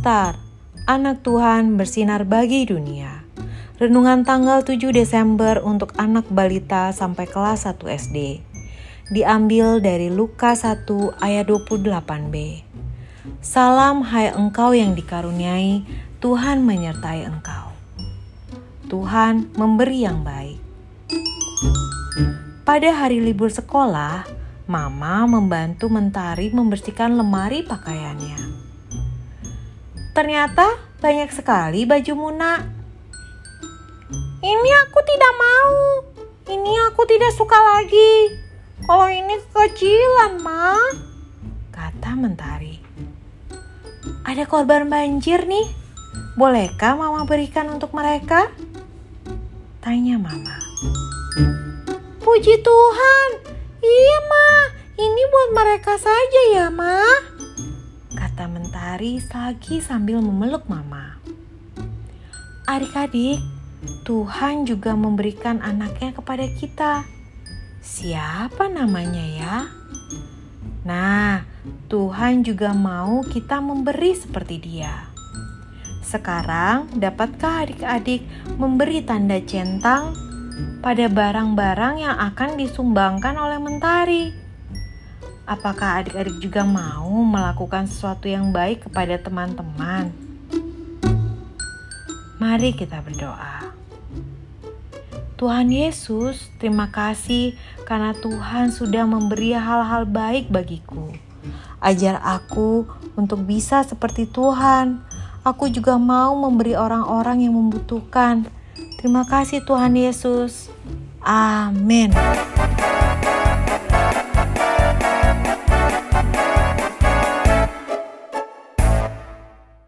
Star, anak Tuhan bersinar bagi dunia. Renungan tanggal 7 Desember untuk anak balita sampai kelas 1 SD. Diambil dari Lukas 1 ayat 28b. Salam hai engkau yang dikaruniai, Tuhan menyertai engkau. Tuhan memberi yang baik. Pada hari libur sekolah, Mama membantu Mentari membersihkan lemari pakaiannya. Ternyata banyak sekali baju Muna. Ini aku tidak mau. Ini aku tidak suka lagi. Kalau ini kekecilan, Ma. Kata Mentari. Ada korban banjir nih. Bolehkah Mama berikan untuk mereka? Tanya Mama. Puji Tuhan. Iya, Ma. Ini buat mereka saja ya, Ma kata Mentari lagi sambil memeluk Mama. Adik-adik, Tuhan juga memberikan anaknya kepada kita. Siapa namanya ya? Nah, Tuhan juga mau kita memberi seperti dia. Sekarang, dapatkah adik-adik memberi tanda centang pada barang-barang yang akan disumbangkan oleh Mentari? Apakah adik-adik juga mau melakukan sesuatu yang baik kepada teman-teman? Mari kita berdoa. Tuhan Yesus, terima kasih karena Tuhan sudah memberi hal-hal baik bagiku. Ajar aku untuk bisa seperti Tuhan. Aku juga mau memberi orang-orang yang membutuhkan. Terima kasih Tuhan Yesus. Amin.